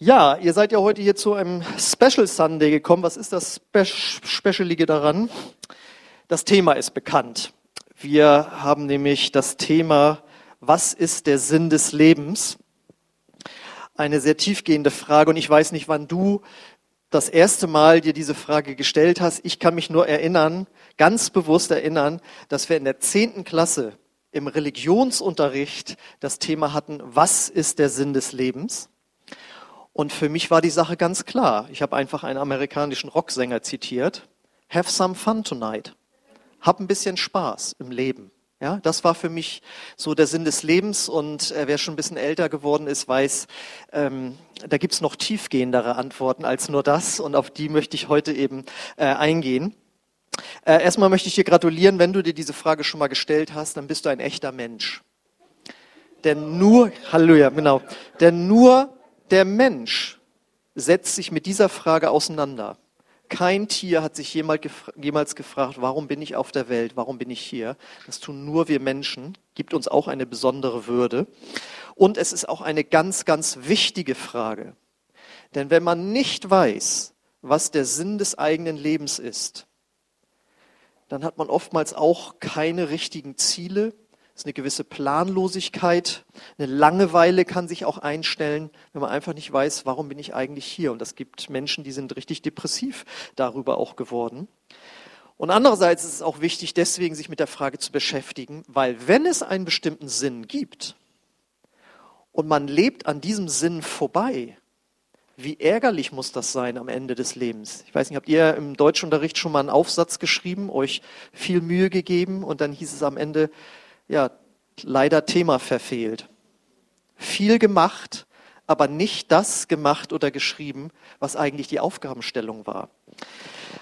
Ja, ihr seid ja heute hier zu einem Special Sunday gekommen. Was ist das Spe Specialige daran? Das Thema ist bekannt. Wir haben nämlich das Thema, was ist der Sinn des Lebens? Eine sehr tiefgehende Frage und ich weiß nicht, wann du das erste Mal dir diese Frage gestellt hast. Ich kann mich nur erinnern, ganz bewusst erinnern, dass wir in der zehnten Klasse im Religionsunterricht das Thema hatten, was ist der Sinn des Lebens? Und für mich war die Sache ganz klar. Ich habe einfach einen amerikanischen Rocksänger zitiert. Have some fun tonight. Hab ein bisschen Spaß im Leben. Ja, das war für mich so der Sinn des Lebens. Und äh, wer schon ein bisschen älter geworden ist, weiß, ähm, da gibt's noch tiefgehendere Antworten als nur das. Und auf die möchte ich heute eben äh, eingehen. Äh, erstmal möchte ich dir gratulieren, wenn du dir diese Frage schon mal gestellt hast, dann bist du ein echter Mensch. Denn nur, Halleluja, genau, denn nur der Mensch setzt sich mit dieser Frage auseinander. Kein Tier hat sich jemals gefragt, warum bin ich auf der Welt, warum bin ich hier. Das tun nur wir Menschen, gibt uns auch eine besondere Würde. Und es ist auch eine ganz, ganz wichtige Frage. Denn wenn man nicht weiß, was der Sinn des eigenen Lebens ist, dann hat man oftmals auch keine richtigen Ziele, ist eine gewisse Planlosigkeit, eine Langeweile kann sich auch einstellen, wenn man einfach nicht weiß, warum bin ich eigentlich hier. Und es gibt Menschen, die sind richtig depressiv darüber auch geworden. Und andererseits ist es auch wichtig, deswegen sich mit der Frage zu beschäftigen, weil wenn es einen bestimmten Sinn gibt und man lebt an diesem Sinn vorbei, wie ärgerlich muss das sein am Ende des Lebens? Ich weiß nicht, habt ihr im Deutschunterricht schon mal einen Aufsatz geschrieben, euch viel Mühe gegeben und dann hieß es am Ende, ja, leider Thema verfehlt. Viel gemacht, aber nicht das gemacht oder geschrieben, was eigentlich die Aufgabenstellung war.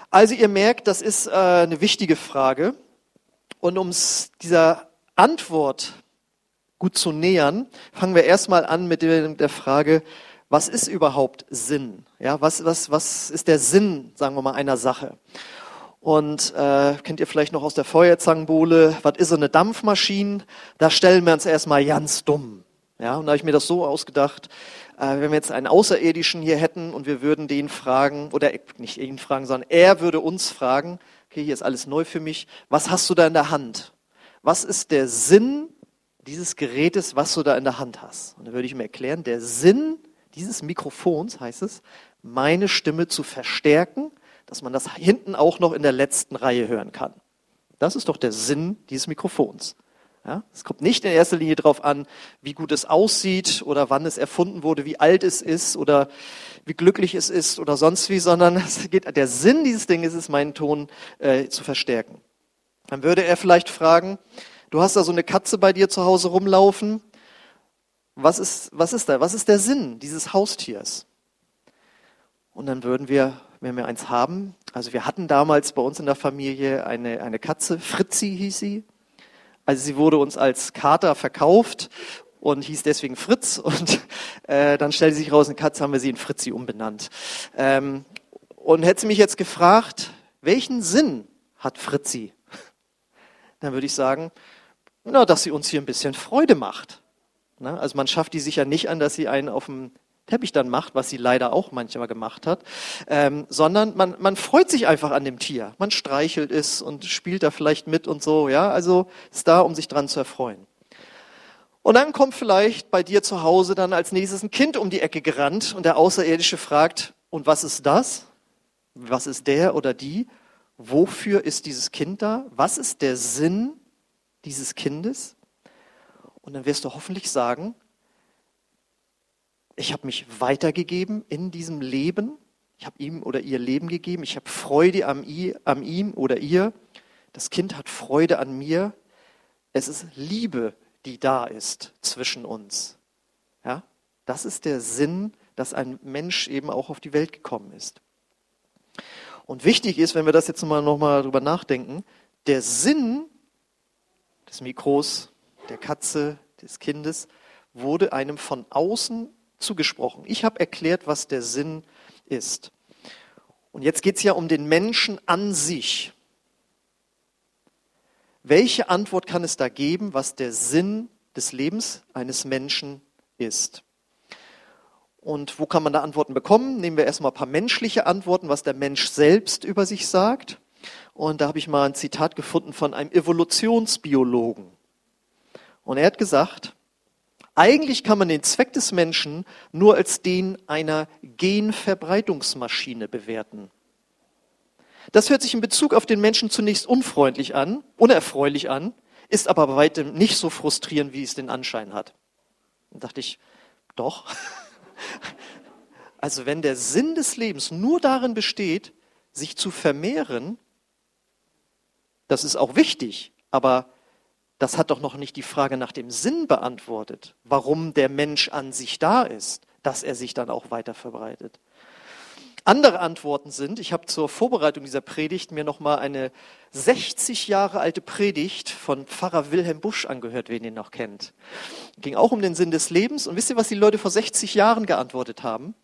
Also ihr merkt, das ist äh, eine wichtige Frage. Und um dieser Antwort gut zu nähern, fangen wir erstmal an mit der Frage, was ist überhaupt Sinn? Ja, was, was, was ist der Sinn, sagen wir mal, einer Sache? Und äh, kennt ihr vielleicht noch aus der Feuerzangenbowle, was ist so eine Dampfmaschine? Da stellen wir uns erstmal ganz dumm. Ja, und da habe ich mir das so ausgedacht, äh, wenn wir jetzt einen Außerirdischen hier hätten und wir würden den fragen, oder nicht ihn fragen, sondern er würde uns fragen, okay, hier ist alles neu für mich, was hast du da in der Hand? Was ist der Sinn dieses Gerätes, was du da in der Hand hast? Und dann würde ich ihm erklären, der Sinn dieses Mikrofons heißt es, meine Stimme zu verstärken dass man das hinten auch noch in der letzten Reihe hören kann. Das ist doch der Sinn dieses Mikrofons. Ja, es kommt nicht in erster Linie darauf an, wie gut es aussieht oder wann es erfunden wurde, wie alt es ist oder wie glücklich es ist oder sonst wie, sondern geht, der Sinn dieses Dinges ist, meinen Ton äh, zu verstärken. Dann würde er vielleicht fragen, du hast da so eine Katze bei dir zu Hause rumlaufen. Was ist, was ist da? Was ist der Sinn dieses Haustiers? Und dann würden wir wenn wir eins haben. Also wir hatten damals bei uns in der Familie eine, eine Katze, Fritzi hieß sie. Also sie wurde uns als Kater verkauft und hieß deswegen Fritz. Und äh, dann stellte sich raus, eine Katze haben wir sie in Fritzi umbenannt. Ähm, und hätte sie mich jetzt gefragt, welchen Sinn hat Fritzi? Dann würde ich sagen, na, dass sie uns hier ein bisschen Freude macht. Na, also man schafft die sicher nicht an, dass sie einen auf dem Teppich dann macht, was sie leider auch manchmal gemacht hat, ähm, sondern man, man freut sich einfach an dem Tier. Man streichelt es und spielt da vielleicht mit und so, ja. Also ist da, um sich dran zu erfreuen. Und dann kommt vielleicht bei dir zu Hause dann als nächstes ein Kind um die Ecke gerannt und der Außerirdische fragt, und was ist das? Was ist der oder die? Wofür ist dieses Kind da? Was ist der Sinn dieses Kindes? Und dann wirst du hoffentlich sagen, ich habe mich weitergegeben in diesem Leben. Ich habe ihm oder ihr Leben gegeben. Ich habe Freude am, am ihm oder ihr. Das Kind hat Freude an mir. Es ist Liebe, die da ist zwischen uns. Ja? Das ist der Sinn, dass ein Mensch eben auch auf die Welt gekommen ist. Und wichtig ist, wenn wir das jetzt mal nochmal drüber nachdenken, der Sinn des Mikros, der Katze, des Kindes wurde einem von außen zugesprochen. Ich habe erklärt, was der Sinn ist. Und jetzt geht es ja um den Menschen an sich. Welche Antwort kann es da geben, was der Sinn des Lebens eines Menschen ist? Und wo kann man da Antworten bekommen? Nehmen wir erstmal ein paar menschliche Antworten, was der Mensch selbst über sich sagt. Und da habe ich mal ein Zitat gefunden von einem Evolutionsbiologen. Und er hat gesagt, eigentlich kann man den Zweck des Menschen nur als den einer Genverbreitungsmaschine bewerten. Das hört sich in Bezug auf den Menschen zunächst unfreundlich an, unerfreulich an, ist aber bei weitem nicht so frustrierend, wie es den Anschein hat. Dann dachte ich, doch. Also wenn der Sinn des Lebens nur darin besteht, sich zu vermehren, das ist auch wichtig, aber das hat doch noch nicht die Frage nach dem Sinn beantwortet, warum der Mensch an sich da ist, dass er sich dann auch weiter verbreitet. Andere Antworten sind, ich habe zur Vorbereitung dieser Predigt mir noch mal eine 60 Jahre alte Predigt von Pfarrer Wilhelm Busch angehört, wen ihr noch kennt. Ging auch um den Sinn des Lebens und wisst ihr, was die Leute vor 60 Jahren geantwortet haben?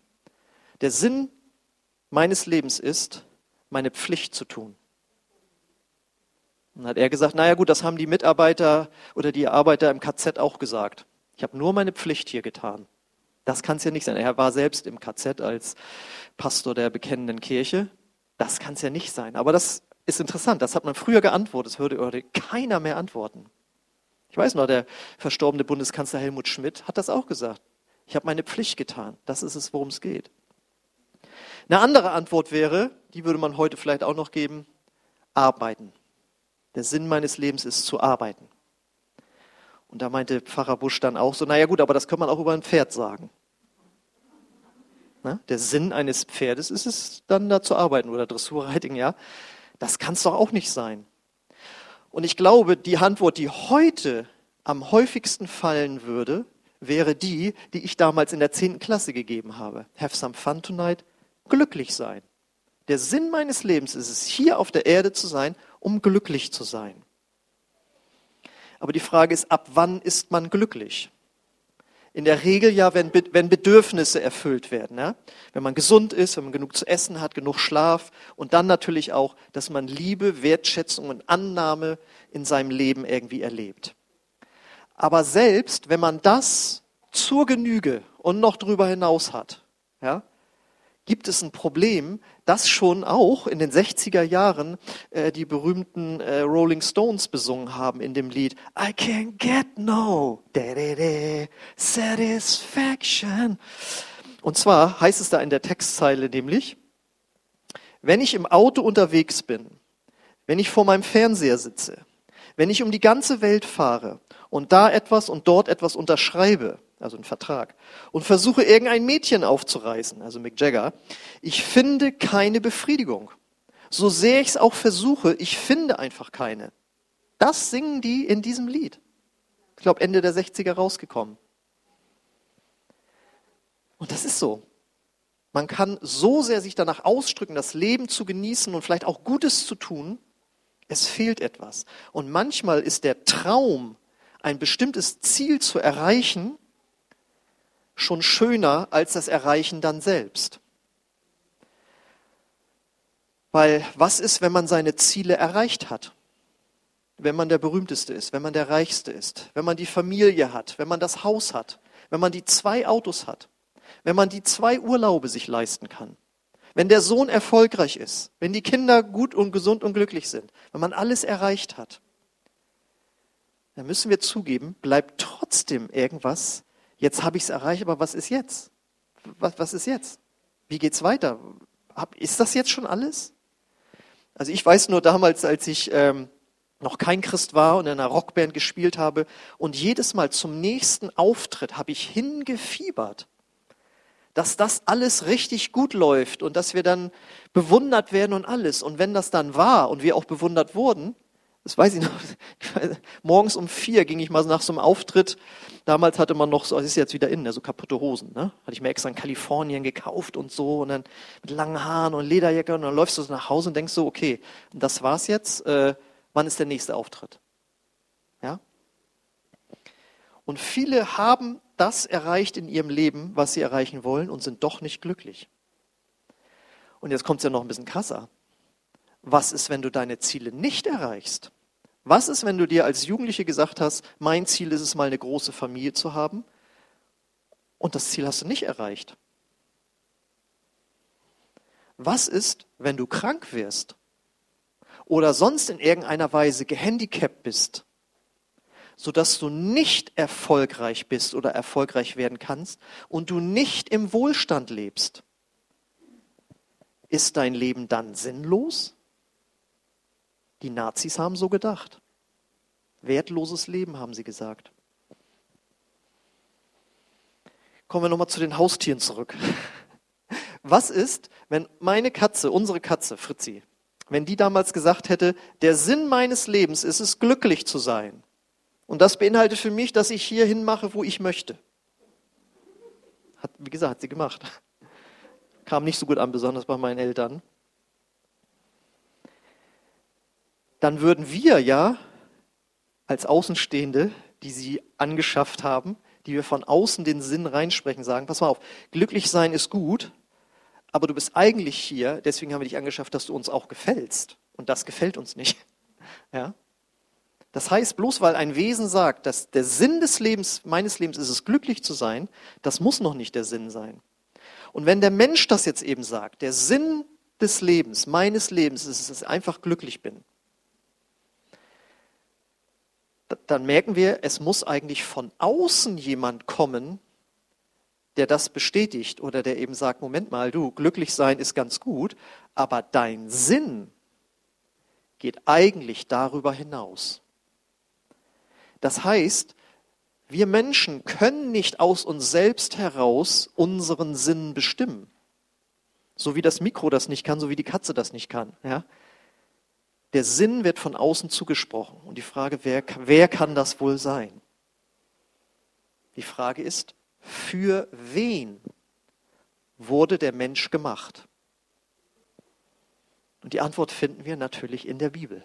Der Sinn meines Lebens ist, meine Pflicht zu tun. Und hat er gesagt, naja gut, das haben die Mitarbeiter oder die Arbeiter im KZ auch gesagt. Ich habe nur meine Pflicht hier getan. Das kann es ja nicht sein. Er war selbst im KZ als Pastor der bekennenden Kirche. Das kann es ja nicht sein. Aber das ist interessant. Das hat man früher geantwortet. Das würde heute keiner mehr antworten. Ich weiß noch, der verstorbene Bundeskanzler Helmut Schmidt hat das auch gesagt. Ich habe meine Pflicht getan. Das ist es, worum es geht. Eine andere Antwort wäre, die würde man heute vielleicht auch noch geben, arbeiten. Der Sinn meines Lebens ist zu arbeiten. Und da meinte Pfarrer Busch dann auch so, naja gut, aber das kann man auch über ein Pferd sagen. Na, der Sinn eines Pferdes ist es, dann da zu arbeiten oder Dressurreiting, ja. Das kann es doch auch nicht sein. Und ich glaube, die Antwort, die heute am häufigsten fallen würde, wäre die, die ich damals in der zehnten Klasse gegeben habe. Have some fun tonight. Glücklich sein. Der Sinn meines Lebens ist es, hier auf der Erde zu sein, um glücklich zu sein. Aber die Frage ist, ab wann ist man glücklich? In der Regel ja, wenn, wenn Bedürfnisse erfüllt werden. Ja? Wenn man gesund ist, wenn man genug zu essen hat, genug Schlaf und dann natürlich auch, dass man Liebe, Wertschätzung und Annahme in seinem Leben irgendwie erlebt. Aber selbst wenn man das zur Genüge und noch drüber hinaus hat, ja, gibt es ein Problem, das schon auch in den 60er Jahren äh, die berühmten äh, Rolling Stones besungen haben in dem Lied I can't get no da, da, da, satisfaction. Und zwar heißt es da in der Textzeile nämlich, wenn ich im Auto unterwegs bin, wenn ich vor meinem Fernseher sitze, wenn ich um die ganze Welt fahre und da etwas und dort etwas unterschreibe, also ein Vertrag, und versuche irgendein Mädchen aufzureißen, also Mick Jagger, ich finde keine Befriedigung. So sehr ich es auch versuche, ich finde einfach keine. Das singen die in diesem Lied. Ich glaube, Ende der 60er rausgekommen. Und das ist so. Man kann so sehr sich danach ausdrücken, das Leben zu genießen und vielleicht auch Gutes zu tun. Es fehlt etwas. Und manchmal ist der Traum, ein bestimmtes Ziel zu erreichen, schon schöner als das Erreichen dann selbst. Weil was ist, wenn man seine Ziele erreicht hat? Wenn man der berühmteste ist, wenn man der reichste ist, wenn man die Familie hat, wenn man das Haus hat, wenn man die zwei Autos hat, wenn man die zwei Urlaube sich leisten kann, wenn der Sohn erfolgreich ist, wenn die Kinder gut und gesund und glücklich sind, wenn man alles erreicht hat, dann müssen wir zugeben, bleibt trotzdem irgendwas Jetzt habe ich es erreicht, aber was ist jetzt? Was, was ist jetzt? Wie geht's weiter? Hab, ist das jetzt schon alles? Also ich weiß nur damals, als ich ähm, noch kein Christ war und in einer Rockband gespielt habe und jedes Mal zum nächsten Auftritt habe ich hingefiebert, dass das alles richtig gut läuft und dass wir dann bewundert werden und alles. Und wenn das dann war und wir auch bewundert wurden, das weiß ich noch, morgens um vier ging ich mal nach so einem Auftritt. Damals hatte man noch so, es ist jetzt wieder innen, so kaputte Hosen, ne? Hatte ich mir extra in Kalifornien gekauft und so und dann mit langen Haaren und Lederjacke und dann läufst du so nach Hause und denkst so, okay, das war's jetzt, äh, wann ist der nächste Auftritt? Ja? Und viele haben das erreicht in ihrem Leben, was sie erreichen wollen und sind doch nicht glücklich. Und jetzt kommt es ja noch ein bisschen krasser. Was ist, wenn du deine Ziele nicht erreichst? Was ist, wenn du dir als Jugendliche gesagt hast, mein Ziel ist es mal eine große Familie zu haben und das Ziel hast du nicht erreicht? Was ist, wenn du krank wirst oder sonst in irgendeiner Weise gehandicapt bist, sodass du nicht erfolgreich bist oder erfolgreich werden kannst und du nicht im Wohlstand lebst? Ist dein Leben dann sinnlos? Die Nazis haben so gedacht. Wertloses Leben, haben sie gesagt. Kommen wir nochmal zu den Haustieren zurück. Was ist, wenn meine Katze, unsere Katze, Fritzi, wenn die damals gesagt hätte, der Sinn meines Lebens ist es, glücklich zu sein. Und das beinhaltet für mich, dass ich hierhin mache, wo ich möchte. Hat, wie gesagt, hat sie gemacht. Kam nicht so gut an, besonders bei meinen Eltern. Dann würden wir ja als Außenstehende, die sie angeschafft haben, die wir von außen den Sinn reinsprechen, sagen, pass mal auf, glücklich sein ist gut, aber du bist eigentlich hier, deswegen haben wir dich angeschafft, dass du uns auch gefällst. Und das gefällt uns nicht. Ja? Das heißt, bloß weil ein Wesen sagt, dass der Sinn des Lebens, meines Lebens ist es, glücklich zu sein, das muss noch nicht der Sinn sein. Und wenn der Mensch das jetzt eben sagt, der Sinn des Lebens, meines Lebens ist es, dass ich einfach glücklich bin, dann merken wir, es muss eigentlich von außen jemand kommen, der das bestätigt oder der eben sagt, Moment mal, du, glücklich sein ist ganz gut, aber dein Sinn geht eigentlich darüber hinaus. Das heißt, wir Menschen können nicht aus uns selbst heraus unseren Sinn bestimmen. So wie das Mikro das nicht kann, so wie die Katze das nicht kann. Ja? Der Sinn wird von außen zugesprochen. Und die Frage, wer, wer kann das wohl sein? Die Frage ist, für wen wurde der Mensch gemacht? Und die Antwort finden wir natürlich in der Bibel.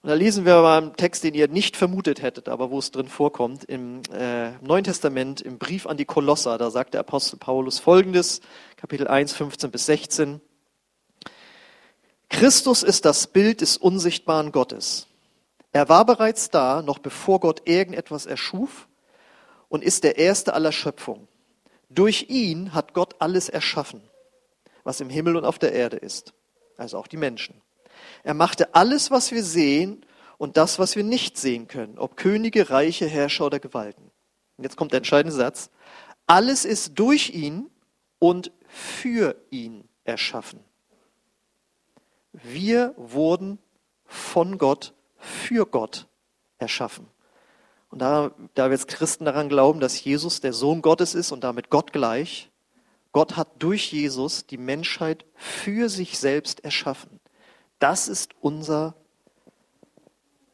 Und da lesen wir mal einen Text, den ihr nicht vermutet hättet, aber wo es drin vorkommt, im äh, Neuen Testament, im Brief an die Kolosser. Da sagt der Apostel Paulus folgendes, Kapitel 1, 15 bis 16. Christus ist das Bild des unsichtbaren Gottes. Er war bereits da, noch bevor Gott irgendetwas erschuf und ist der Erste aller Schöpfung. Durch ihn hat Gott alles erschaffen, was im Himmel und auf der Erde ist, also auch die Menschen. Er machte alles, was wir sehen und das, was wir nicht sehen können, ob Könige, Reiche, Herrscher oder Gewalten. Und jetzt kommt der entscheidende Satz. Alles ist durch ihn und für ihn erschaffen. Wir wurden von Gott für Gott erschaffen. Und da, da wir jetzt Christen daran glauben, dass Jesus der Sohn Gottes ist und damit Gott gleich, Gott hat durch Jesus die Menschheit für sich selbst erschaffen. Das ist unser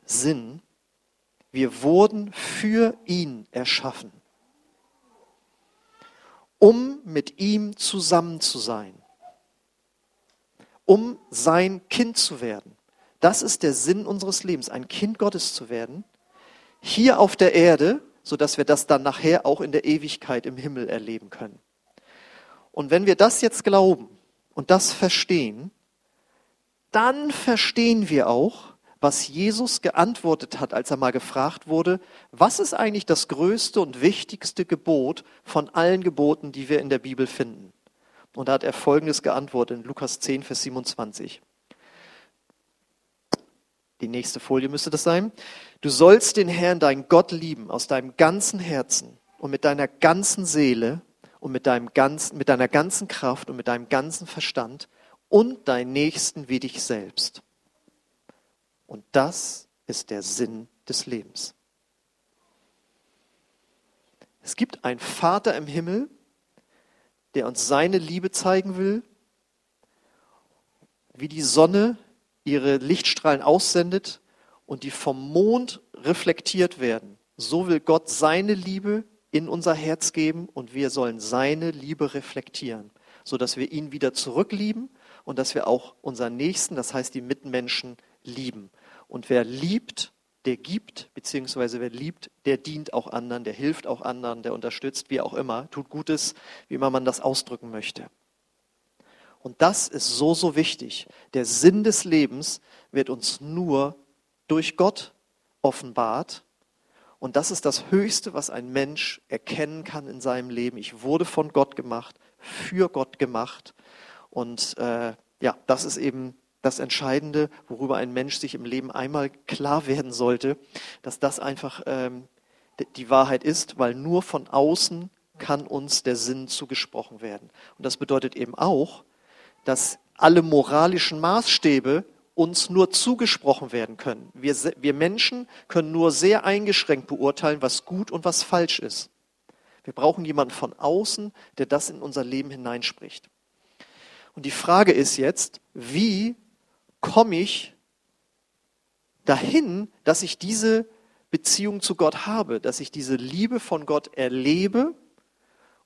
Sinn. Wir wurden für ihn erschaffen, um mit ihm zusammen zu sein, um sein Kind zu werden. Das ist der Sinn unseres Lebens, ein Kind Gottes zu werden hier auf der Erde, sodass wir das dann nachher auch in der Ewigkeit im Himmel erleben können. Und wenn wir das jetzt glauben und das verstehen, dann verstehen wir auch, was Jesus geantwortet hat, als er mal gefragt wurde, was ist eigentlich das größte und wichtigste Gebot von allen Geboten, die wir in der Bibel finden? Und da hat er Folgendes geantwortet in Lukas 10, Vers 27. Die nächste Folie müsste das sein. Du sollst den Herrn, deinen Gott lieben, aus deinem ganzen Herzen und mit deiner ganzen Seele und mit, deinem ganzen, mit deiner ganzen Kraft und mit deinem ganzen Verstand und deinen Nächsten wie dich selbst. Und das ist der Sinn des Lebens. Es gibt einen Vater im Himmel, der uns seine Liebe zeigen will, wie die Sonne ihre Lichtstrahlen aussendet und die vom Mond reflektiert werden. So will Gott seine Liebe in unser Herz geben und wir sollen seine Liebe reflektieren, sodass wir ihn wieder zurücklieben und dass wir auch unseren Nächsten, das heißt die Mitmenschen, lieben. Und wer liebt, der gibt, beziehungsweise wer liebt, der dient auch anderen, der hilft auch anderen, der unterstützt, wie auch immer, tut Gutes, wie immer man das ausdrücken möchte. Und das ist so, so wichtig. Der Sinn des Lebens wird uns nur durch Gott offenbart. Und das ist das Höchste, was ein Mensch erkennen kann in seinem Leben. Ich wurde von Gott gemacht für Gott gemacht. Und äh, ja, das ist eben das Entscheidende, worüber ein Mensch sich im Leben einmal klar werden sollte, dass das einfach ähm, die Wahrheit ist, weil nur von außen kann uns der Sinn zugesprochen werden. Und das bedeutet eben auch, dass alle moralischen Maßstäbe uns nur zugesprochen werden können. Wir, wir Menschen können nur sehr eingeschränkt beurteilen, was gut und was falsch ist. Wir brauchen jemanden von außen, der das in unser Leben hineinspricht. Und die Frage ist jetzt, wie komme ich dahin, dass ich diese Beziehung zu Gott habe, dass ich diese Liebe von Gott erlebe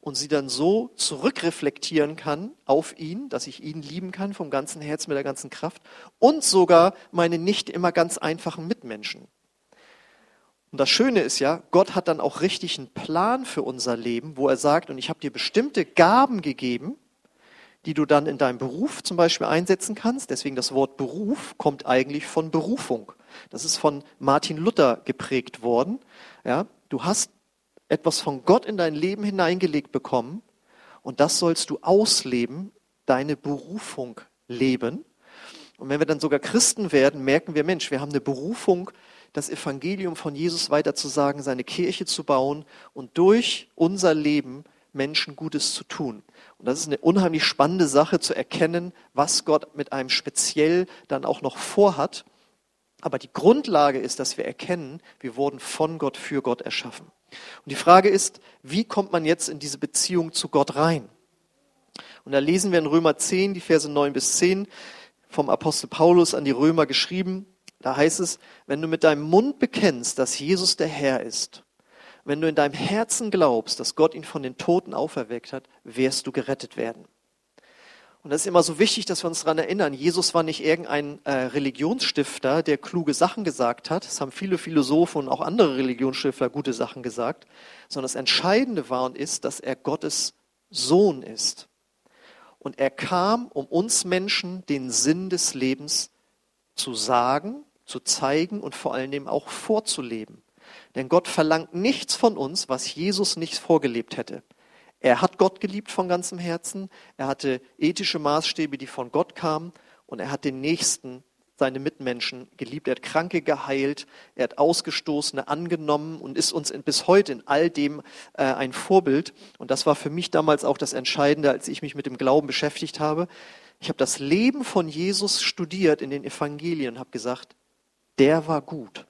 und sie dann so zurückreflektieren kann auf ihn, dass ich ihn lieben kann vom ganzen Herz, mit der ganzen Kraft und sogar meine nicht immer ganz einfachen Mitmenschen. Und das Schöne ist ja, Gott hat dann auch richtig einen Plan für unser Leben, wo er sagt, und ich habe dir bestimmte Gaben gegeben, die du dann in deinem Beruf zum Beispiel einsetzen kannst. Deswegen das Wort Beruf kommt eigentlich von Berufung. Das ist von Martin Luther geprägt worden. Ja, du hast etwas von Gott in dein Leben hineingelegt bekommen und das sollst du ausleben, deine Berufung leben. Und wenn wir dann sogar Christen werden, merken wir, Mensch, wir haben eine Berufung, das Evangelium von Jesus weiterzusagen, seine Kirche zu bauen und durch unser Leben Menschen Gutes zu tun. Und das ist eine unheimlich spannende Sache zu erkennen, was Gott mit einem speziell dann auch noch vorhat. Aber die Grundlage ist, dass wir erkennen, wir wurden von Gott für Gott erschaffen. Und die Frage ist, wie kommt man jetzt in diese Beziehung zu Gott rein? Und da lesen wir in Römer 10, die Verse 9 bis 10 vom Apostel Paulus an die Römer geschrieben. Da heißt es, wenn du mit deinem Mund bekennst, dass Jesus der Herr ist wenn du in deinem Herzen glaubst, dass Gott ihn von den Toten auferweckt hat, wirst du gerettet werden. Und das ist immer so wichtig, dass wir uns daran erinnern, Jesus war nicht irgendein äh, Religionsstifter, der kluge Sachen gesagt hat. Es haben viele Philosophen und auch andere Religionsstifter gute Sachen gesagt. Sondern das Entscheidende war und ist, dass er Gottes Sohn ist. Und er kam, um uns Menschen den Sinn des Lebens zu sagen, zu zeigen und vor allen Dingen auch vorzuleben. Denn Gott verlangt nichts von uns, was Jesus nicht vorgelebt hätte. Er hat Gott geliebt von ganzem Herzen, er hatte ethische Maßstäbe, die von Gott kamen und er hat den Nächsten, seine Mitmenschen geliebt. Er hat Kranke geheilt, er hat Ausgestoßene angenommen und ist uns bis heute in all dem äh, ein Vorbild. Und das war für mich damals auch das Entscheidende, als ich mich mit dem Glauben beschäftigt habe. Ich habe das Leben von Jesus studiert in den Evangelien und habe gesagt, der war gut.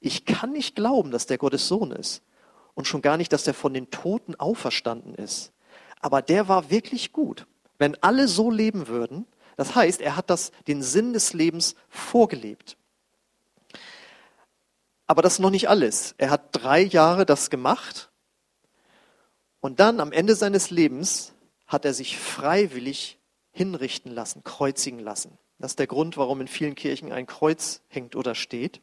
Ich kann nicht glauben, dass der Gottes Sohn ist. Und schon gar nicht, dass der von den Toten auferstanden ist. Aber der war wirklich gut. Wenn alle so leben würden, das heißt, er hat das, den Sinn des Lebens vorgelebt. Aber das ist noch nicht alles. Er hat drei Jahre das gemacht und dann am Ende seines Lebens hat er sich freiwillig hinrichten lassen, kreuzigen lassen. Das ist der Grund, warum in vielen Kirchen ein Kreuz hängt oder steht.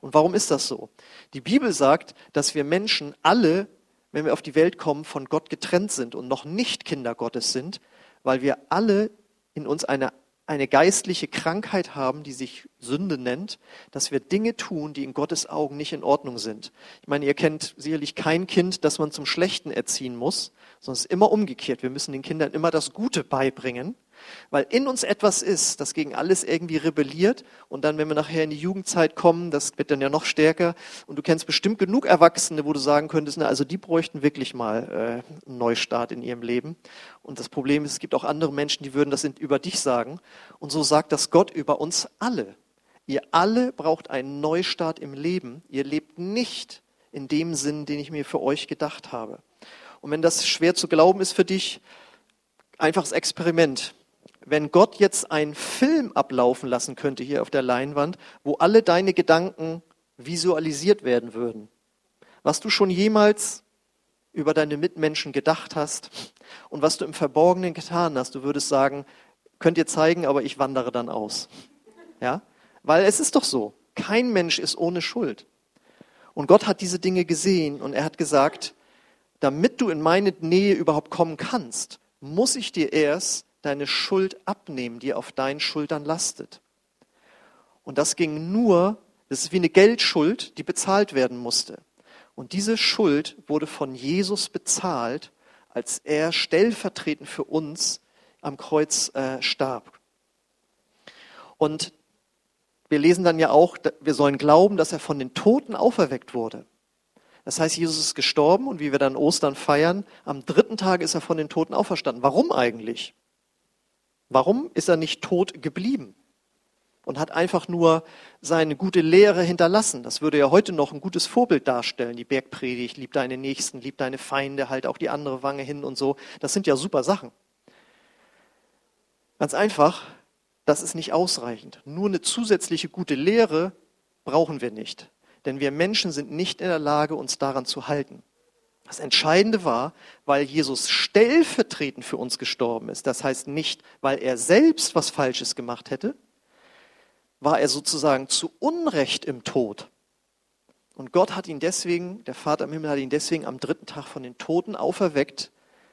Und warum ist das so? Die Bibel sagt, dass wir Menschen alle, wenn wir auf die Welt kommen, von Gott getrennt sind und noch nicht Kinder Gottes sind, weil wir alle in uns eine, eine geistliche Krankheit haben, die sich Sünde nennt, dass wir Dinge tun, die in Gottes Augen nicht in Ordnung sind. Ich meine, ihr kennt sicherlich kein Kind, das man zum Schlechten erziehen muss, sondern es ist immer umgekehrt. Wir müssen den Kindern immer das Gute beibringen weil in uns etwas ist, das gegen alles irgendwie rebelliert. Und dann, wenn wir nachher in die Jugendzeit kommen, das wird dann ja noch stärker. Und du kennst bestimmt genug Erwachsene, wo du sagen könntest, na, also die bräuchten wirklich mal äh, einen Neustart in ihrem Leben. Und das Problem ist, es gibt auch andere Menschen, die würden das über dich sagen. Und so sagt das Gott über uns alle. Ihr alle braucht einen Neustart im Leben. Ihr lebt nicht in dem Sinn, den ich mir für euch gedacht habe. Und wenn das schwer zu glauben ist für dich, einfaches Experiment wenn Gott jetzt einen Film ablaufen lassen könnte hier auf der Leinwand, wo alle deine Gedanken visualisiert werden würden, was du schon jemals über deine Mitmenschen gedacht hast und was du im Verborgenen getan hast, du würdest sagen, könnt ihr zeigen, aber ich wandere dann aus. Ja? Weil es ist doch so, kein Mensch ist ohne Schuld. Und Gott hat diese Dinge gesehen und er hat gesagt, damit du in meine Nähe überhaupt kommen kannst, muss ich dir erst deine Schuld abnehmen, die auf deinen Schultern lastet. Und das ging nur, das ist wie eine Geldschuld, die bezahlt werden musste. Und diese Schuld wurde von Jesus bezahlt als er stellvertretend für uns am Kreuz äh, starb. Und wir lesen dann ja auch, wir sollen glauben, dass er von den Toten auferweckt wurde. Das heißt, Jesus ist gestorben und wie wir dann Ostern feiern, am dritten Tag ist er von den Toten auferstanden. Warum eigentlich? Warum ist er nicht tot geblieben? Und hat einfach nur seine gute Lehre hinterlassen. Das würde ja heute noch ein gutes Vorbild darstellen. Die Bergpredigt, lieb deine Nächsten, lieb deine Feinde, halt auch die andere Wange hin und so. Das sind ja super Sachen. Ganz einfach, das ist nicht ausreichend. Nur eine zusätzliche gute Lehre brauchen wir nicht. Denn wir Menschen sind nicht in der Lage, uns daran zu halten. Das Entscheidende war, weil Jesus stellvertretend für uns gestorben ist. Das heißt nicht, weil er selbst was Falsches gemacht hätte, war er sozusagen zu Unrecht im Tod. Und Gott hat ihn deswegen, der Vater im Himmel hat ihn deswegen am dritten Tag von den Toten auferweckt,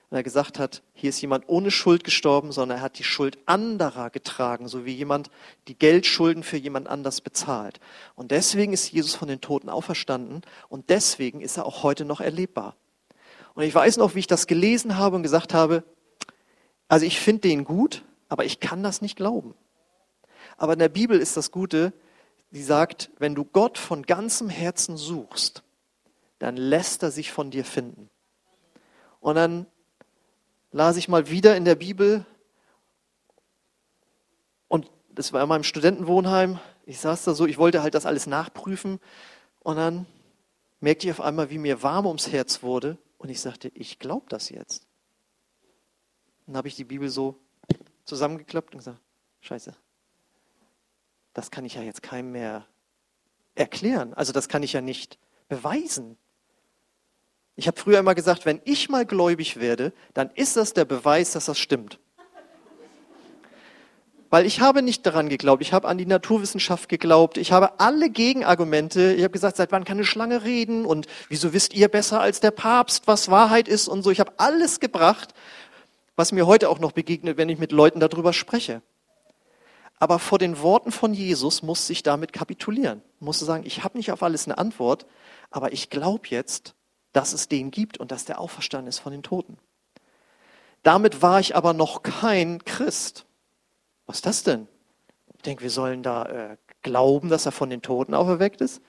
weil er gesagt hat, hier ist jemand ohne Schuld gestorben, sondern er hat die Schuld anderer getragen, so wie jemand die Geldschulden für jemand anders bezahlt. Und deswegen ist Jesus von den Toten auferstanden und deswegen ist er auch heute noch erlebbar. Und ich weiß noch, wie ich das gelesen habe und gesagt habe, also ich finde den gut, aber ich kann das nicht glauben. Aber in der Bibel ist das Gute, die sagt, wenn du Gott von ganzem Herzen suchst, dann lässt er sich von dir finden. Und dann las ich mal wieder in der Bibel und das war in meinem Studentenwohnheim. Ich saß da so, ich wollte halt das alles nachprüfen und dann merkte ich auf einmal, wie mir warm ums Herz wurde und ich sagte, ich glaube das jetzt. Dann habe ich die Bibel so zusammengeklappt und gesagt, scheiße, das kann ich ja jetzt keinem mehr erklären. Also das kann ich ja nicht beweisen. Ich habe früher immer gesagt, wenn ich mal gläubig werde, dann ist das der Beweis, dass das stimmt. Weil ich habe nicht daran geglaubt, ich habe an die Naturwissenschaft geglaubt, ich habe alle Gegenargumente, ich habe gesagt, seit wann kann eine Schlange reden und wieso wisst ihr besser als der Papst, was Wahrheit ist und so. Ich habe alles gebracht, was mir heute auch noch begegnet, wenn ich mit Leuten darüber spreche. Aber vor den Worten von Jesus musste ich damit kapitulieren, musste sagen, ich habe nicht auf alles eine Antwort, aber ich glaube jetzt, dass es den gibt und dass der auferstanden ist von den Toten. Damit war ich aber noch kein Christ. Was ist das denn? Ich denke, wir sollen da äh, glauben, dass er von den Toten auferweckt ist.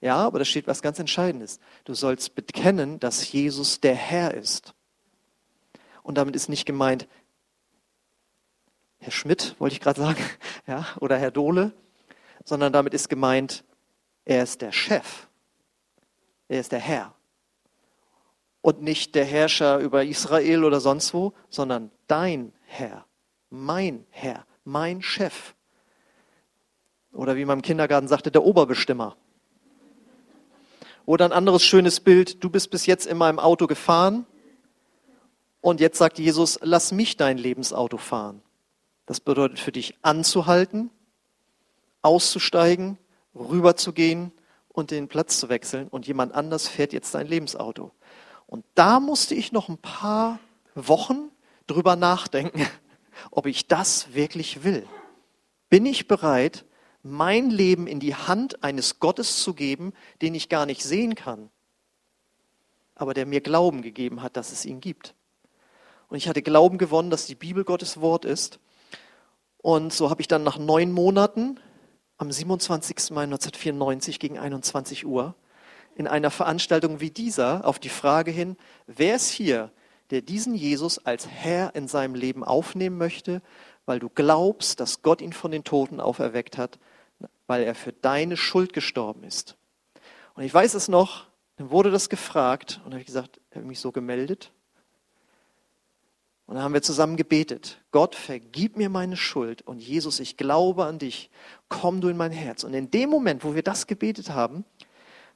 Ja, aber da steht was ganz Entscheidendes. Du sollst bekennen, dass Jesus der Herr ist. Und damit ist nicht gemeint, Herr Schmidt, wollte ich gerade sagen, ja, oder Herr Dohle, sondern damit ist gemeint, er ist der Chef. Er ist der Herr und nicht der Herrscher über Israel oder sonst wo, sondern dein Herr, mein Herr, mein Chef. Oder wie man im Kindergarten sagte, der Oberbestimmer. Oder ein anderes schönes Bild, du bist bis jetzt in meinem Auto gefahren und jetzt sagt Jesus, lass mich dein Lebensauto fahren. Das bedeutet für dich anzuhalten, auszusteigen, rüberzugehen und den Platz zu wechseln und jemand anders fährt jetzt dein Lebensauto. Und da musste ich noch ein paar Wochen drüber nachdenken, ob ich das wirklich will. Bin ich bereit, mein Leben in die Hand eines Gottes zu geben, den ich gar nicht sehen kann, aber der mir Glauben gegeben hat, dass es ihn gibt. Und ich hatte Glauben gewonnen, dass die Bibel Gottes Wort ist. Und so habe ich dann nach neun Monaten am 27. Mai 1994 gegen 21 Uhr in einer Veranstaltung wie dieser auf die Frage hin, wer ist hier, der diesen Jesus als Herr in seinem Leben aufnehmen möchte, weil du glaubst, dass Gott ihn von den Toten auferweckt hat, weil er für deine Schuld gestorben ist. Und ich weiß es noch, dann wurde das gefragt und habe ich gesagt, er hat mich so gemeldet. Und dann haben wir zusammen gebetet. Gott, vergib mir meine Schuld und Jesus, ich glaube an dich. Komm du in mein Herz. Und in dem Moment, wo wir das gebetet haben,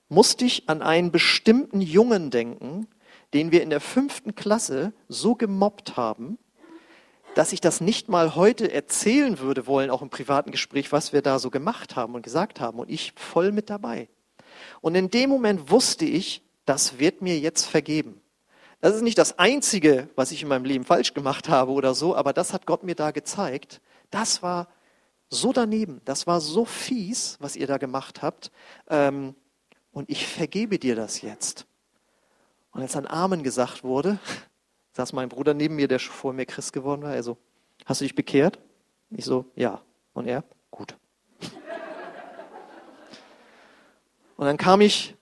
musste ich an einen bestimmten Jungen denken, den wir in der fünften Klasse so gemobbt haben, dass ich das nicht mal heute erzählen würde wollen, auch im privaten Gespräch, was wir da so gemacht haben und gesagt haben. Und ich voll mit dabei. Und in dem Moment wusste ich, das wird mir jetzt vergeben. Das ist nicht das Einzige, was ich in meinem Leben falsch gemacht habe oder so, aber das hat Gott mir da gezeigt. Das war so daneben, das war so fies, was ihr da gemacht habt. Ähm, und ich vergebe dir das jetzt. Und als ein Amen gesagt wurde, saß mein Bruder neben mir, der schon vor mir Christ geworden war. Er so, hast du dich bekehrt? Ich so, ja. Und er, gut. Und dann kam ich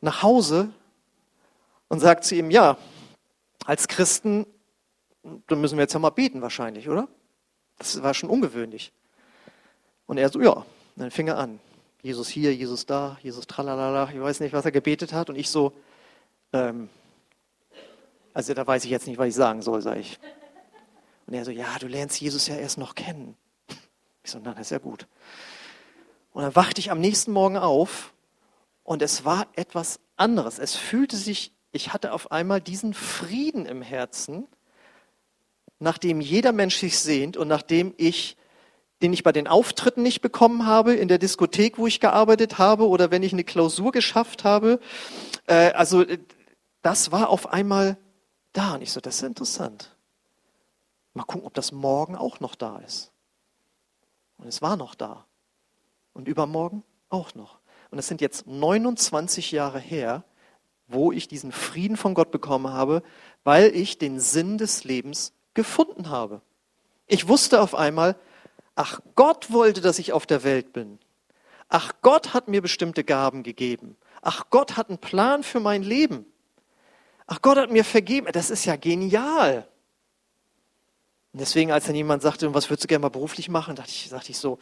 nach Hause und sagte zu ihm, ja, als Christen, dann müssen wir jetzt ja mal beten wahrscheinlich, oder? Das war schon ungewöhnlich. Und er so, ja, und dann fing er an. Jesus hier, Jesus da, Jesus tralalala, ich weiß nicht, was er gebetet hat. Und ich so, ähm, also da weiß ich jetzt nicht, was ich sagen soll, sage ich. Und er so, ja, du lernst Jesus ja erst noch kennen. Ich so, na, das ist ja gut. Und dann wachte ich am nächsten Morgen auf und es war etwas anderes. Es fühlte sich, ich hatte auf einmal diesen Frieden im Herzen, nach dem jeder Mensch sich sehnt und nachdem ich den ich bei den Auftritten nicht bekommen habe, in der Diskothek, wo ich gearbeitet habe oder wenn ich eine Klausur geschafft habe. Äh, also äh, das war auf einmal da. Und ich so, das ist interessant. Mal gucken, ob das morgen auch noch da ist. Und es war noch da. Und übermorgen auch noch. Und es sind jetzt 29 Jahre her, wo ich diesen Frieden von Gott bekommen habe, weil ich den Sinn des Lebens gefunden habe. Ich wusste auf einmal, ach Gott wollte, dass ich auf der Welt bin. Ach Gott hat mir bestimmte Gaben gegeben. Ach Gott hat einen Plan für mein Leben. Ach Gott hat mir vergeben. Das ist ja genial. Und deswegen, als dann jemand sagte, was würdest du gerne mal beruflich machen, dachte ich, dachte ich so,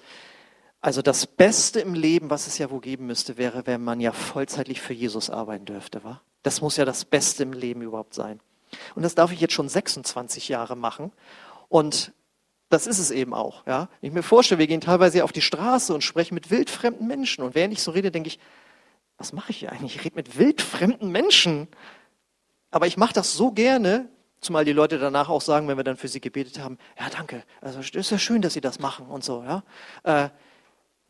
also das Beste im Leben, was es ja wohl geben müsste, wäre, wenn man ja vollzeitlich für Jesus arbeiten dürfte, wa? Das muss ja das Beste im Leben überhaupt sein. Und das darf ich jetzt schon 26 Jahre machen. Und das ist es eben auch. Ja? Ich mir vorstelle, wir gehen teilweise auf die Straße und sprechen mit wildfremden Menschen. Und während ich so rede, denke ich, was mache ich hier eigentlich? Ich rede mit wildfremden Menschen. Aber ich mache das so gerne, zumal die Leute danach auch sagen, wenn wir dann für sie gebetet haben, ja danke, also ist ja schön, dass sie das machen und so. Ja? Äh,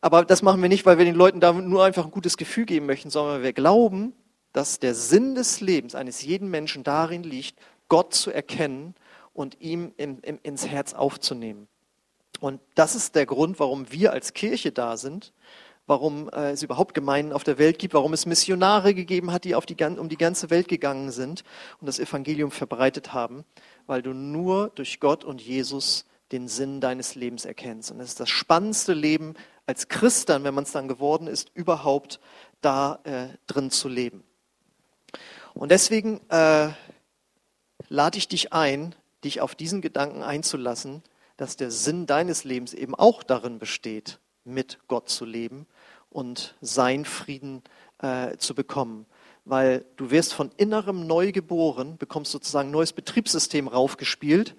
aber das machen wir nicht, weil wir den Leuten da nur einfach ein gutes Gefühl geben möchten, sondern wir glauben, dass der Sinn des Lebens eines jeden Menschen darin liegt, Gott zu erkennen und ihm in, in, ins Herz aufzunehmen. Und das ist der Grund, warum wir als Kirche da sind, warum äh, es überhaupt Gemeinden auf der Welt gibt, warum es Missionare gegeben hat, die auf die, um die ganze Welt gegangen sind und das Evangelium verbreitet haben, weil du nur durch Gott und Jesus den Sinn deines Lebens erkennst. Und es ist das spannendste Leben als Christ dann, wenn man es dann geworden ist, überhaupt da äh, drin zu leben. Und deswegen äh, lade ich dich ein, dich auf diesen Gedanken einzulassen, dass der Sinn deines Lebens eben auch darin besteht, mit Gott zu leben und sein Frieden äh, zu bekommen. Weil du wirst von innerem neu geboren, bekommst sozusagen ein neues Betriebssystem raufgespielt.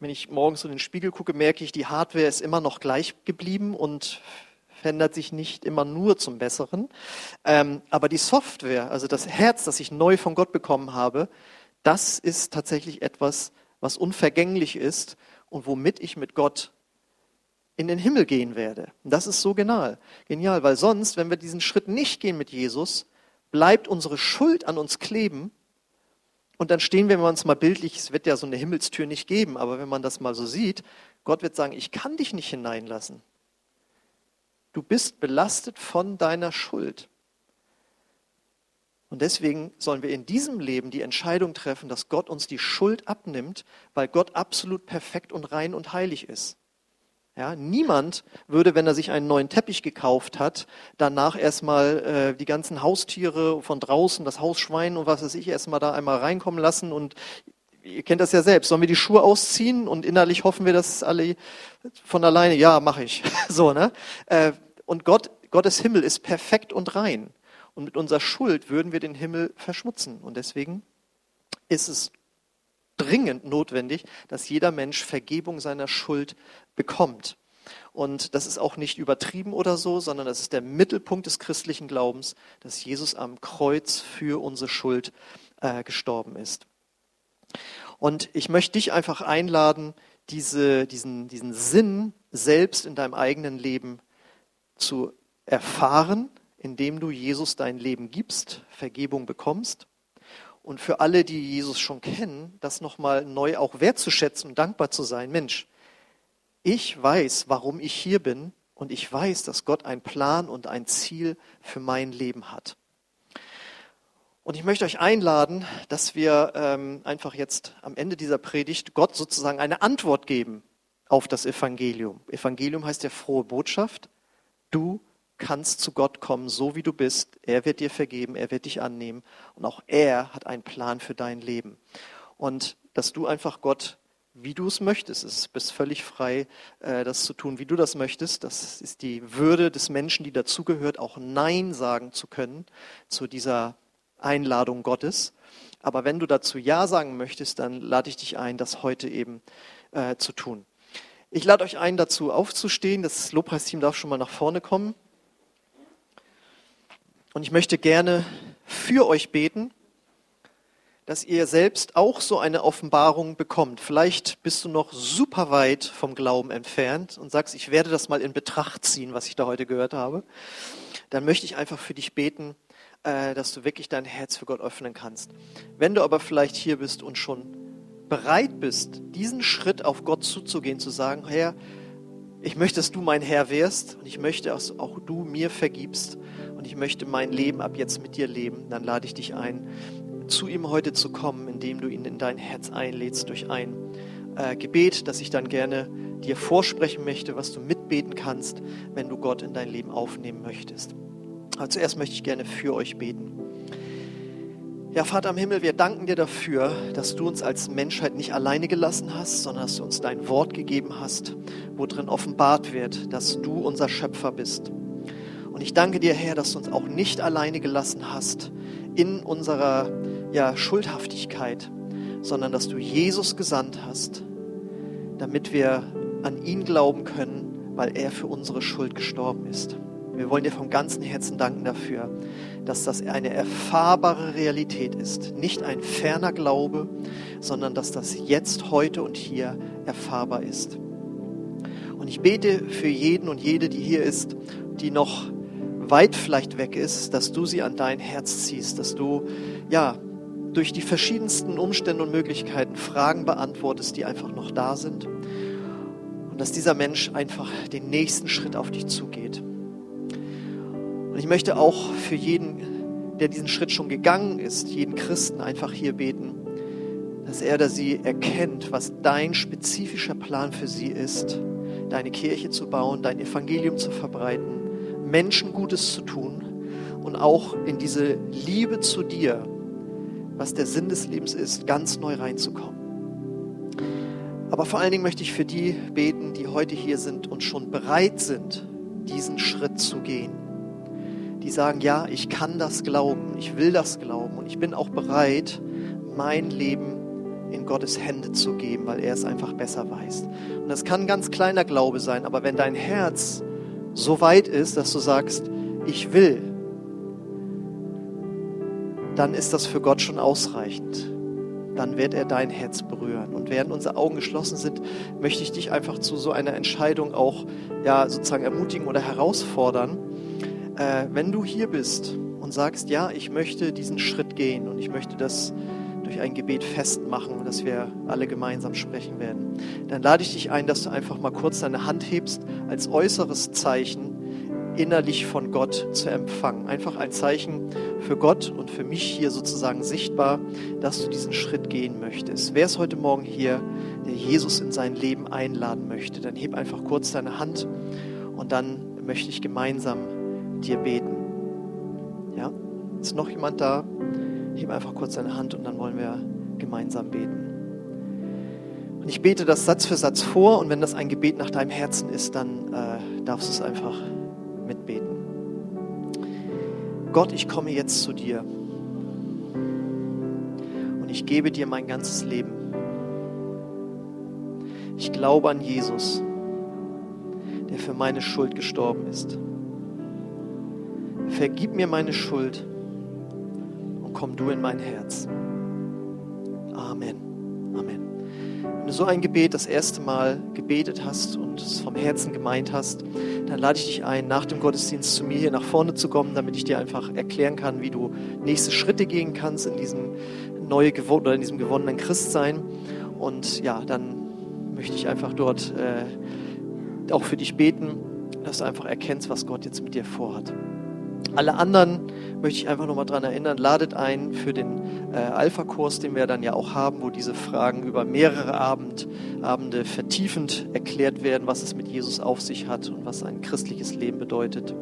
Wenn ich morgens in den Spiegel gucke, merke ich, die Hardware ist immer noch gleich geblieben und verändert sich nicht immer nur zum Besseren. Ähm, aber die Software, also das Herz, das ich neu von Gott bekommen habe, das ist tatsächlich etwas, was unvergänglich ist und womit ich mit Gott in den Himmel gehen werde. Und das ist so genial, genial, weil sonst, wenn wir diesen Schritt nicht gehen mit Jesus, bleibt unsere Schuld an uns kleben und dann stehen wir, wenn man es mal bildlich, es wird ja so eine Himmelstür nicht geben, aber wenn man das mal so sieht, Gott wird sagen, ich kann dich nicht hineinlassen. Du bist belastet von deiner Schuld. Und deswegen sollen wir in diesem Leben die Entscheidung treffen, dass Gott uns die Schuld abnimmt, weil Gott absolut perfekt und rein und heilig ist. Ja, niemand würde, wenn er sich einen neuen Teppich gekauft hat, danach erstmal äh, die ganzen Haustiere von draußen, das Hausschwein und was weiß ich, erstmal da einmal reinkommen lassen und ihr kennt das ja selbst. Sollen wir die Schuhe ausziehen und innerlich hoffen wir, dass alle von alleine, ja, mache ich. so, ne? Äh, und Gott, Gottes Himmel ist perfekt und rein. Und mit unserer Schuld würden wir den Himmel verschmutzen. Und deswegen ist es dringend notwendig, dass jeder Mensch Vergebung seiner Schuld bekommt. Und das ist auch nicht übertrieben oder so, sondern das ist der Mittelpunkt des christlichen Glaubens, dass Jesus am Kreuz für unsere Schuld äh, gestorben ist. Und ich möchte dich einfach einladen, diese, diesen, diesen Sinn selbst in deinem eigenen Leben zu erfahren, indem du Jesus dein Leben gibst, Vergebung bekommst. Und für alle, die Jesus schon kennen, das nochmal neu auch wertzuschätzen und dankbar zu sein. Mensch, ich weiß, warum ich hier bin und ich weiß, dass Gott einen Plan und ein Ziel für mein Leben hat. Und ich möchte euch einladen, dass wir ähm, einfach jetzt am Ende dieser Predigt Gott sozusagen eine Antwort geben auf das Evangelium. Evangelium heißt ja frohe Botschaft. Du kannst zu Gott kommen, so wie du bist. Er wird dir vergeben, er wird dich annehmen. Und auch er hat einen Plan für dein Leben. Und dass du einfach Gott, wie du es möchtest, es bist völlig frei, äh, das zu tun, wie du das möchtest. Das ist die Würde des Menschen, die dazugehört, auch Nein sagen zu können zu dieser Einladung Gottes. Aber wenn du dazu Ja sagen möchtest, dann lade ich dich ein, das heute eben äh, zu tun. Ich lade euch ein, dazu aufzustehen. Das Lobpreisteam darf schon mal nach vorne kommen. Und ich möchte gerne für euch beten, dass ihr selbst auch so eine Offenbarung bekommt. Vielleicht bist du noch super weit vom Glauben entfernt und sagst, ich werde das mal in Betracht ziehen, was ich da heute gehört habe. Dann möchte ich einfach für dich beten, äh, dass du wirklich dein Herz für Gott öffnen kannst. Wenn du aber vielleicht hier bist und schon bereit bist, diesen Schritt auf Gott zuzugehen, zu sagen, Herr, ich möchte, dass du mein Herr wirst und ich möchte, dass auch du mir vergibst und ich möchte mein Leben ab jetzt mit dir leben, dann lade ich dich ein, zu ihm heute zu kommen, indem du ihn in dein Herz einlädst durch ein äh, Gebet, das ich dann gerne dir vorsprechen möchte, was du mitbeten kannst, wenn du Gott in dein Leben aufnehmen möchtest. Aber zuerst möchte ich gerne für euch beten. Ja, Vater im Himmel, wir danken dir dafür, dass du uns als Menschheit nicht alleine gelassen hast, sondern dass du uns dein Wort gegeben hast, wo drin offenbart wird, dass du unser Schöpfer bist. Und ich danke dir, Herr, dass du uns auch nicht alleine gelassen hast in unserer ja, Schuldhaftigkeit, sondern dass du Jesus gesandt hast, damit wir an ihn glauben können, weil er für unsere Schuld gestorben ist. Wir wollen dir vom ganzen Herzen danken dafür, dass das eine erfahrbare Realität ist. Nicht ein ferner Glaube, sondern dass das jetzt, heute und hier erfahrbar ist. Und ich bete für jeden und jede, die hier ist, die noch weit vielleicht weg ist, dass du sie an dein Herz ziehst, dass du, ja, durch die verschiedensten Umstände und Möglichkeiten Fragen beantwortest, die einfach noch da sind. Und dass dieser Mensch einfach den nächsten Schritt auf dich zugeht. Und ich möchte auch für jeden, der diesen Schritt schon gegangen ist, jeden Christen einfach hier beten, dass er oder sie erkennt, was dein spezifischer Plan für sie ist, deine Kirche zu bauen, dein Evangelium zu verbreiten, Menschen Gutes zu tun und auch in diese Liebe zu dir, was der Sinn des Lebens ist, ganz neu reinzukommen. Aber vor allen Dingen möchte ich für die beten, die heute hier sind und schon bereit sind, diesen Schritt zu gehen die sagen, ja, ich kann das glauben, ich will das glauben und ich bin auch bereit, mein Leben in Gottes Hände zu geben, weil er es einfach besser weiß. Und das kann ganz kleiner Glaube sein, aber wenn dein Herz so weit ist, dass du sagst, ich will, dann ist das für Gott schon ausreichend. Dann wird er dein Herz berühren. Und während unsere Augen geschlossen sind, möchte ich dich einfach zu so einer Entscheidung auch ja, sozusagen ermutigen oder herausfordern äh, wenn du hier bist und sagst, ja, ich möchte diesen Schritt gehen und ich möchte das durch ein Gebet festmachen, dass wir alle gemeinsam sprechen werden, dann lade ich dich ein, dass du einfach mal kurz deine Hand hebst als äußeres Zeichen innerlich von Gott zu empfangen. Einfach ein Zeichen für Gott und für mich hier sozusagen sichtbar, dass du diesen Schritt gehen möchtest. Wer ist heute Morgen hier, der Jesus in sein Leben einladen möchte, dann heb einfach kurz deine Hand und dann möchte ich gemeinsam dir beten. Ja? Ist noch jemand da? Heb einfach kurz deine Hand und dann wollen wir gemeinsam beten. Und ich bete das Satz für Satz vor und wenn das ein Gebet nach deinem Herzen ist, dann äh, darfst du es einfach mitbeten. Gott, ich komme jetzt zu dir und ich gebe dir mein ganzes Leben. Ich glaube an Jesus, der für meine Schuld gestorben ist vergib mir meine Schuld komm du in mein Herz. Amen. Amen. Wenn du so ein Gebet das erste Mal gebetet hast und es vom Herzen gemeint hast, dann lade ich dich ein, nach dem Gottesdienst zu mir hier nach vorne zu kommen, damit ich dir einfach erklären kann, wie du nächste Schritte gehen kannst in diesem neue oder in diesem gewonnenen Christsein. Und ja, dann möchte ich einfach dort äh, auch für dich beten, dass du einfach erkennst, was Gott jetzt mit dir vorhat. Alle anderen möchte ich einfach nochmal daran erinnern, ladet ein für den äh, Alpha-Kurs, den wir dann ja auch haben, wo diese Fragen über mehrere Abend, Abende vertiefend erklärt werden, was es mit Jesus auf sich hat und was ein christliches Leben bedeutet.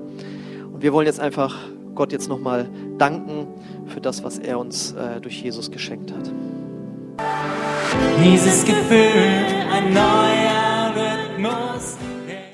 Und wir wollen jetzt einfach Gott jetzt nochmal danken für das, was er uns äh, durch Jesus geschenkt hat. Dieses Gefühl, ein neues